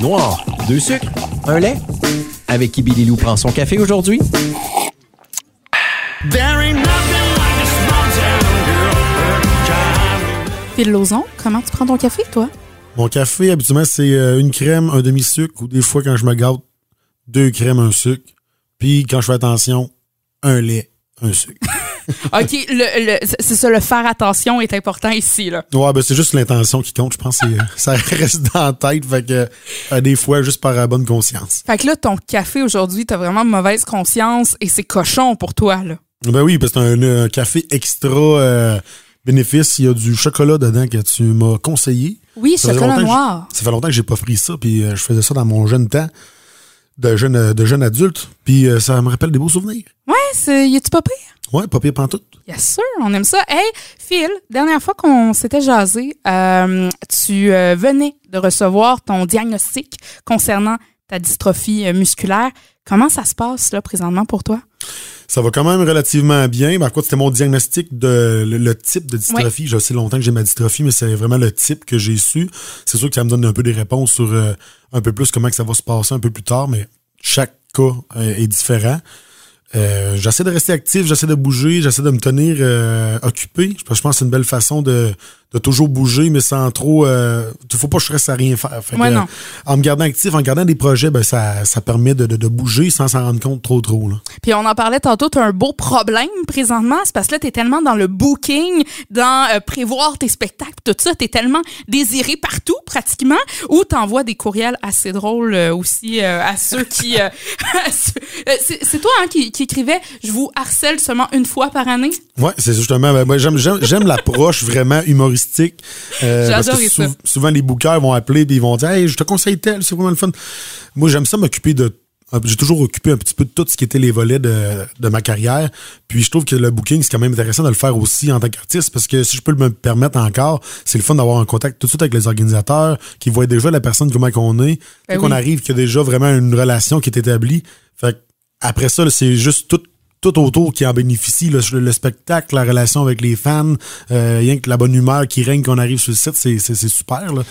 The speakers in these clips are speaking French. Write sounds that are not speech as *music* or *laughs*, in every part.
Noir, deux sucres, un lait. Avec qui Billy Lou prend son café aujourd'hui? Phil Lauzon, comment tu prends ton café, toi? Mon café, habituellement, c'est euh, une crème, un demi-sucre, ou des fois, quand je me gâte, deux crèmes, un sucre. Puis, quand je fais attention, un lait, un sucre. *laughs* OK, le, le- c'est ça, le faire attention est important ici, là. Ouais, ben c'est juste l'intention qui compte, je pense. c'est- ça *laughs* reste dans la tête, fait que euh, des fois, juste par euh, bonne conscience. Fait que là, ton café aujourd'hui, t'as vraiment mauvaise conscience et c'est cochon pour toi, là. Ben oui, parce que c'est un, un café extra euh, bénéfice. Il y a du chocolat dedans que tu m'as conseillé. Oui, Ça chocolat que noir. Ça fait longtemps que j'ai pas pris ça, puis euh, je faisais ça dans mon jeune temps de jeune, euh, de jeune adulte, puis euh, ça me rappelle des beaux souvenirs. Ouais, c'est, y a-tu pas pire? Ouais, pas pire pantoute. Bien sûr, on aime ça. Hey, Phil, dernière fois qu'on s'était jasé, euh, tu euh, venais de recevoir ton diagnostic concernant ta dystrophie euh, musculaire. Comment ça se passe, là, présentement, pour toi? Ça va quand même relativement bien. Par contre, c'était mon diagnostic de le, le type de dystrophie. Je sais longtemps que j'ai ma dystrophie, mais c'est vraiment le type que j'ai su. C'est sûr que ça me donne un peu des réponses sur euh, un peu plus comment que ça va se passer un peu plus tard, mais chaque cas euh, est différent. Euh, j'essaie de rester actif, j'essaie de bouger, j'essaie de me tenir euh, occupé. Je pense je pense que c'est une belle façon de, de toujours bouger, mais sans trop. Euh, faut pas que je reste à rien faire. Fait que, Ouais, non. euh, en me gardant actif, en gardant des projets, ben ça, ça permet de, de, de bouger sans s'en rendre compte trop trop. Là. Puis on en parlait tantôt, tu as un beau problème présentement. C'est parce que là, tu es tellement dans le booking, dans euh, prévoir tes spectacles, tout ça. Tu es tellement désiré partout, pratiquement, ou tu envoies des courriels assez drôles euh, aussi à ceux qui. *laughs* c'est toi hein, qui, qui écrivais Je vous harcèle seulement une fois par année. Ouais, c'est justement. Ben, moi, j'aime, l'approche vraiment Euh, parce que J'adore ça. sou- souvent, les bookers vont appeler et ils vont dire Hey, je te conseille tel, c'est vraiment le fun. Moi, j'aime ça m'occuper de. J'ai toujours occupé un petit peu de tout ce qui était les volets de, de ma carrière. Puis je trouve que le booking, c'est quand même intéressant de le faire aussi en tant qu'artiste parce que si je peux me permettre encore, c'est le fun d'avoir un contact tout de suite avec les organisateurs qui voient déjà la personne comment qu'on est. Ben qu'on arrive qu'il y a déjà vraiment une relation qui est établie. Fait après ça, c'est juste tout tout autour qui en bénéficie, le, le spectacle, la relation avec les fans, euh, rien que la bonne humeur qui règne qu'on arrive sur le site, c'est super. Là.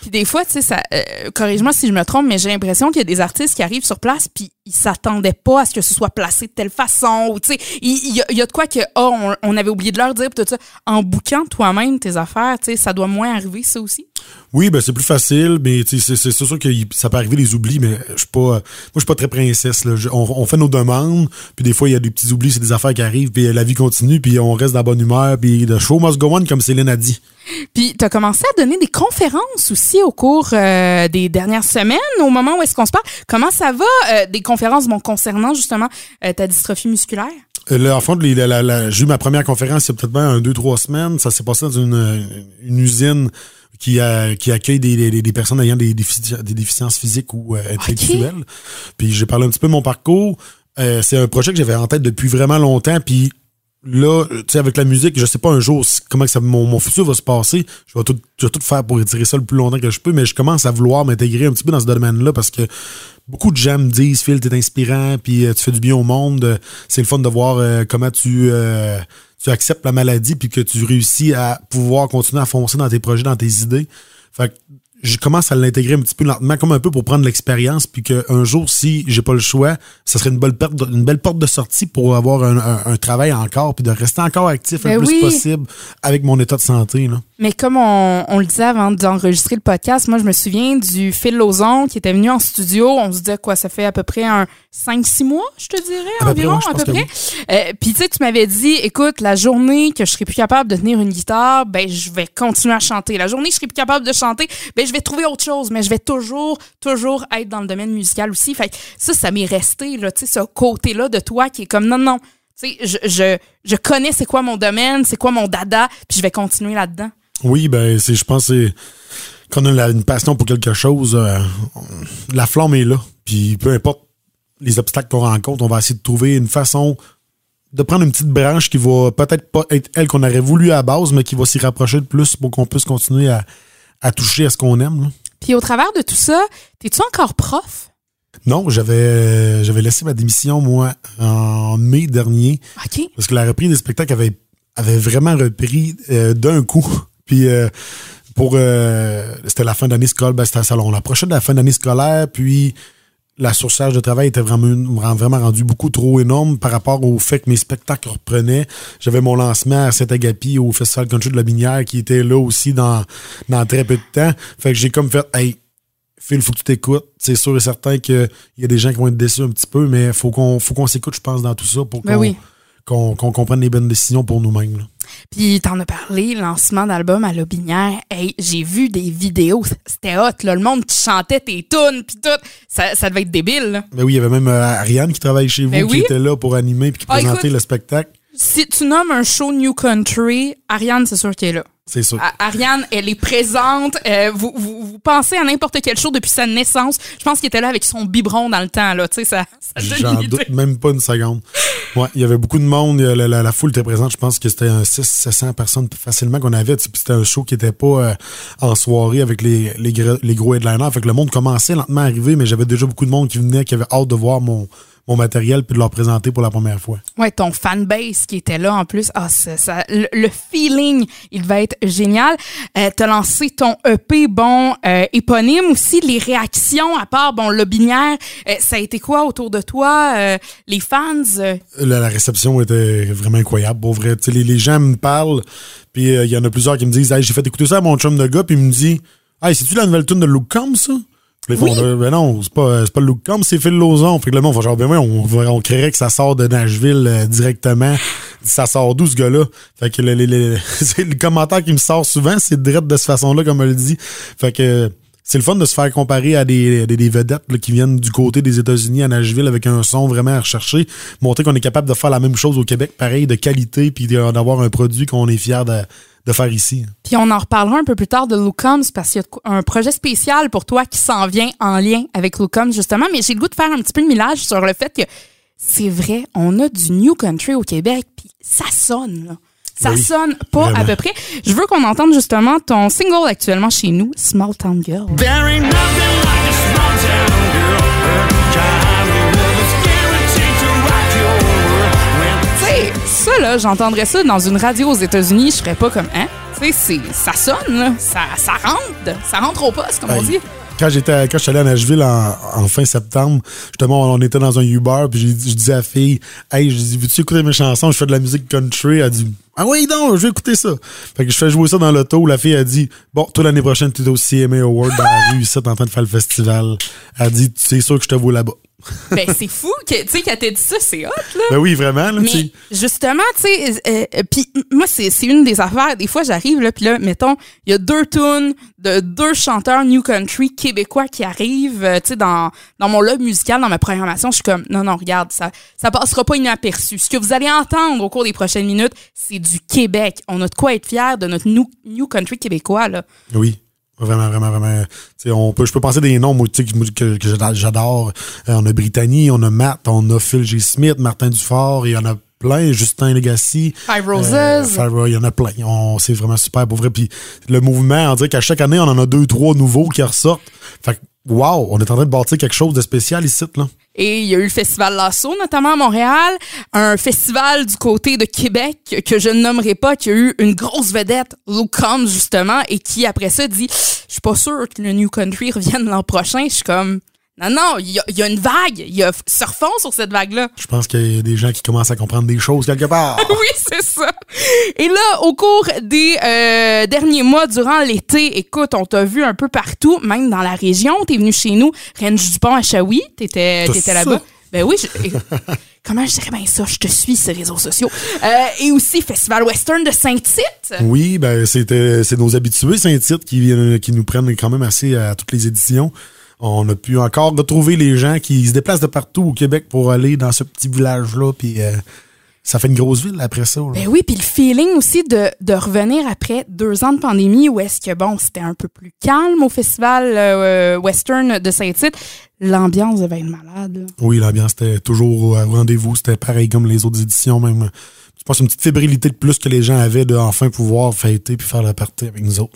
Puis des fois, tu sais, euh, corrige-moi si je me trompe, mais j'ai l'impression qu'il y a des artistes qui arrivent sur place puis ils s'attendaient pas à ce que ce soit placé de telle façon ou tu sais, il y, a- de quoi que oh, on, avait oublié de leur dire tout ça. En bouquant toi-même tes affaires, tu sais, ça doit moins arriver ça aussi? Oui, ben c'est plus facile, mais c'est, sûr que ça peut arriver des oublis, mais je suis pas. Moi, je suis pas très princesse. Là. On, fait nos demandes, puis des fois, il y a des petits oublis, c'est des affaires qui arrivent, puis la vie continue, puis on reste dans la bonne humeur, puis the show must go on, comme Céline a dit. Puis tu as commencé à donner des conférences aussi au cours euh, des dernières semaines, au moment où est-ce qu'on se parle. Comment ça va euh, des conférences bon, concernant justement euh, ta dystrophie musculaire? Là, en fond, j'ai eu ma première conférence il y a peut-être bien un, deux, trois semaines. Ça s'est passé dans une, une usine qui, a- qui accueille des, des, des personnes ayant des, défici- des déficiences physiques ou intellectuelles. Puis j'ai parlé un petit peu de mon parcours. Euh, c'est un projet que j'avais en tête depuis vraiment longtemps. Puis là, euh, tu sais, avec la musique, je sais pas un jour comment mon, futur va se passer. Je vais, tout, je vais tout faire pour étirer ça le plus longtemps que je peux, mais je commence à vouloir m'intégrer un petit peu dans ce domaine-là parce que beaucoup de gens me disent Phil, t'es inspirant, puis euh, tu fais du bien au monde. Euh, C'est le fun de voir comment tu, tu acceptes la maladie puis que tu réussis à pouvoir continuer à foncer dans tes projets, dans tes idées. Fait que je commence à l'intégrer un petit peu lentement, comme un peu pour prendre l'expérience, puis qu'un jour, si j'ai pas le choix, ça serait une belle, perte une belle porte de sortie pour avoir un, un- un travail encore, puis de rester encore actif Ben le plus oui. possible avec mon état de santé. Là. Mais comme on, on le disait avant d'enregistrer le podcast, moi, je me souviens du Phil Lozon qui était venu en studio. On se disait quoi, ça fait à peu près un 5-6 mois, je te dirais, À peu environ, près, à peu près. Euh, Puis tu sais, tu m'avais dit, écoute, la journée que je serai plus capable de tenir une guitare, ben je vais continuer à chanter. La journée que je serai plus capable de chanter, ben je vais trouver autre chose, mais je vais toujours, toujours être dans le domaine musical aussi. Fait que ça, ça m'est resté, là, tu sais, ce côté-là de toi qui est comme, non, non, tu sais, je, je, je connais c'est quoi mon domaine, c'est quoi mon dada, puis je vais continuer là-dedans. Oui, ben, c'est, je pense que c'est quand on a une passion pour quelque chose, euh, la flamme est là. Puis peu importe les obstacles qu'on rencontre, on va essayer de trouver une façon de prendre une petite branche qui va peut-être pas être elle qu'on aurait voulu à la base, mais qui va s'y rapprocher de plus pour qu'on puisse continuer à, à toucher à ce qu'on aime. là. Puis au travers de tout ça, t'es-tu encore prof? Non, j'avais j'avais laissé ma démission, moi, en mai dernier, OK. parce que la reprise des spectacles avait avait vraiment repris euh, d'un coup. Puis euh, pour euh, c'était la fin d'année scolaire, ben, c'était ça, on approchait de la fin d'année scolaire, puis la surcharge de travail était vraiment, vraiment rendue beaucoup trop énorme par rapport au fait que mes spectacles reprenaient. J'avais mon lancement à Saint-Agapi au Festival Country de la Minière qui était là aussi dans, dans très peu de temps. Fait que j'ai comme fait, hey, Phil, faut que tu t'écoutes. C'est sûr et certain qu'il y a des gens qui vont être déçus un petit peu, mais faut qu'on faut qu'on s'écoute, je pense, dans tout ça pour Ben qu'on oui. Qu'on comprenne les bonnes décisions pour nous-mêmes. Puis t'en as parlé, lancement d'album à Lobinière. Hey, j'ai vu des vidéos, c'était hot, là, le monde qui chantait tes tunes puis tout. Ça, ça devait être débile. Là. Ben oui, il y avait même euh, Ariane qui travaille chez vous, Ben qui oui. était là pour animer puis qui Ah, présentait écoute. le spectacle. Si tu nommes un show New Country, Ariane, c'est sûr qu'elle est là. C'est sûr. Ariane, elle est présente. Euh, vous, vous, vous pensez à n'importe quel show depuis sa naissance. Je pense qu'elle était là avec son biberon dans le temps. Là. Tu sais, ça, ça J'en doute même pas une seconde. Ouais, il y avait beaucoup de monde. La, foule était présente. Je pense que c'était un 600-700 personnes facilement qu'on avait. C'était un show qui était pas euh, en soirée avec les, les, gros- les gros headliners. Fait que le monde commençait lentement à arriver, mais j'avais déjà beaucoup de monde qui venait, qui avait hâte de voir mon, mon matériel puis de leur présenter pour la première fois. Ouais, ton fanbase qui était là en plus. Ah, ça, ça- le, le feeling, il va être génial. Euh, T'as lancé ton EP, bon, euh, éponyme aussi. Les réactions, à part, bon, Lobinière, euh, ça a été quoi autour de toi? Euh, les fans? La, la réception était vraiment incroyable, pour vrai. Les, les gens me parlent, puis il y en a plusieurs qui me disent hey, j'ai fait écouter ça à mon chum de gars, puis il me dit Hey, c'est-tu la nouvelle tune de Luke Combs, ça? Font, Oui. Euh, ben non, c'est pas, c'est pas Luke Combs, c'est Phil Lozon. Fait que le monde va genre, ben ouais, on, on créerait que ça sort de Nashville euh, directement. Ça sort d'où ce gars-là? Fait que le, le, le- *laughs* le commentaire qui me sort souvent, c'est direct de cette façon-là, comme elle le dit. Fait que c'est le fun de se faire comparer à des, des, des vedettes là, qui viennent du côté des États-Unis à Nashville avec un son vraiment à rechercher. Montrer qu'on est capable de faire la même chose au Québec, pareil, de qualité, puis d'avoir un produit qu'on est fier de, de faire ici. Puis on en reparlera un peu plus tard de Lucums parce qu'il y a un projet spécial pour toi qui s'en vient en lien avec Lucums justement. Mais j'ai le goût de faire un petit peu de millage sur le fait que c'est vrai, on a du New Country au Québec, puis ça sonne. Là. Ça Oui, sonne pas à peu près. Je veux qu'on entende justement ton single actuellement chez nous, Small Town Girl. There ain't nothing là, j'entendrais ça dans une radio aux États-Unis, je serais pas comme hein? Tu sais, c'est- ça sonne, là. Ça, ça rentre, ça rentre au poste, comme on dit. Quand j'étais quand je suis allé à Nashville en, en fin septembre, justement, on était dans un Uber, puis je disais à la fille, Hey, je dis, veux-tu écouter mes chansons? Je fais de la musique country. Elle dit, Ah oui, non, je vais écouter ça. Fait que je fais jouer ça dans l'auto. La fille a dit, Bon, toi, l'année prochaine, tu es au CMA Award dans la rue, ici, t'es en train de faire le festival. Elle dit, C'est sûr que je te vois là-bas. *laughs* Ben, c'est fou que, tu sais, qu'elle t'ait dit ça, c'est hot, là. Ben oui, vraiment, là. Mais justement, tu sais, euh, euh, puis moi, c'est c'est une des affaires. Des fois, j'arrive, là, puis là, mettons, il y a deux tunes de deux chanteurs New Country québécois qui arrivent, euh, tu sais, dans, dans mon log musical, dans ma programmation. Je suis comme, non, non, regarde, ça, ça passera pas inaperçu. Ce que vous allez entendre au cours des prochaines minutes, c'est du Québec. On a de quoi être fiers de notre New, new Country québécois, là. Oui. Vraiment, vraiment, vraiment. Tu sais, on peut, je peux penser des noms moi, que, que, j'adore-. Euh, on a Brittany, on a Matt, on a Phil G. Smith, Martin Dufort, il y en a plein, Justin Legacy. Five Roses. Euh, Five Roses, il y en a plein. On- C'est vraiment super pour vrai. Puis le mouvement, on dirait qu'à chaque année, on en a deux, trois nouveaux qui ressortent. Fait que, wow, on est en train de bâtir quelque chose de spécial ici, là. Et il y a eu le festival Lasso, notamment à Montréal, un festival du côté de Québec que je ne nommerai pas, qui a eu une grosse vedette, Luke Combs, justement, et qui, après ça, dit « Je suis pas sûr que le New Country revienne l'an prochain. » Je suis comme « Non, non, il y a, il y a une vague. Il y a surfons sur cette vague-là. » Je pense qu'il y a des gens qui commencent à comprendre des choses quelque part. *laughs* Oui, c'est ça. Et là, au cours des euh, derniers mois, durant l'été, écoute, on t'a vu un peu partout, même dans la région. T'es venu chez nous, Range du Pont à Shawi. T'étais, là-bas. Ben oui, je- *laughs* comment je dirais bien ça? Je te suis les réseaux sociaux. Euh, et aussi Festival Western de Saint-Tite. Oui, ben c'était c'est nos habitués Saint-Tite qui qui nous prennent quand même assez à toutes les éditions. On a pu encore retrouver les gens qui se déplacent de partout au Québec pour aller dans ce petit village-là, puis euh, ça fait une grosse ville après ça. là. Ben oui, puis le feeling aussi de, de revenir après deux ans de pandémie où est-ce que, bon, c'était un peu plus calme au Festival euh, Western de Saint-Tite. L'ambiance devait être malade. là. Oui, l'ambiance était toujours au rendez-vous. C'était pareil comme les autres éditions, même. Je pense une petite fébrilité de plus que les gens avaient de enfin pouvoir fêter puis faire la partie avec nous autres.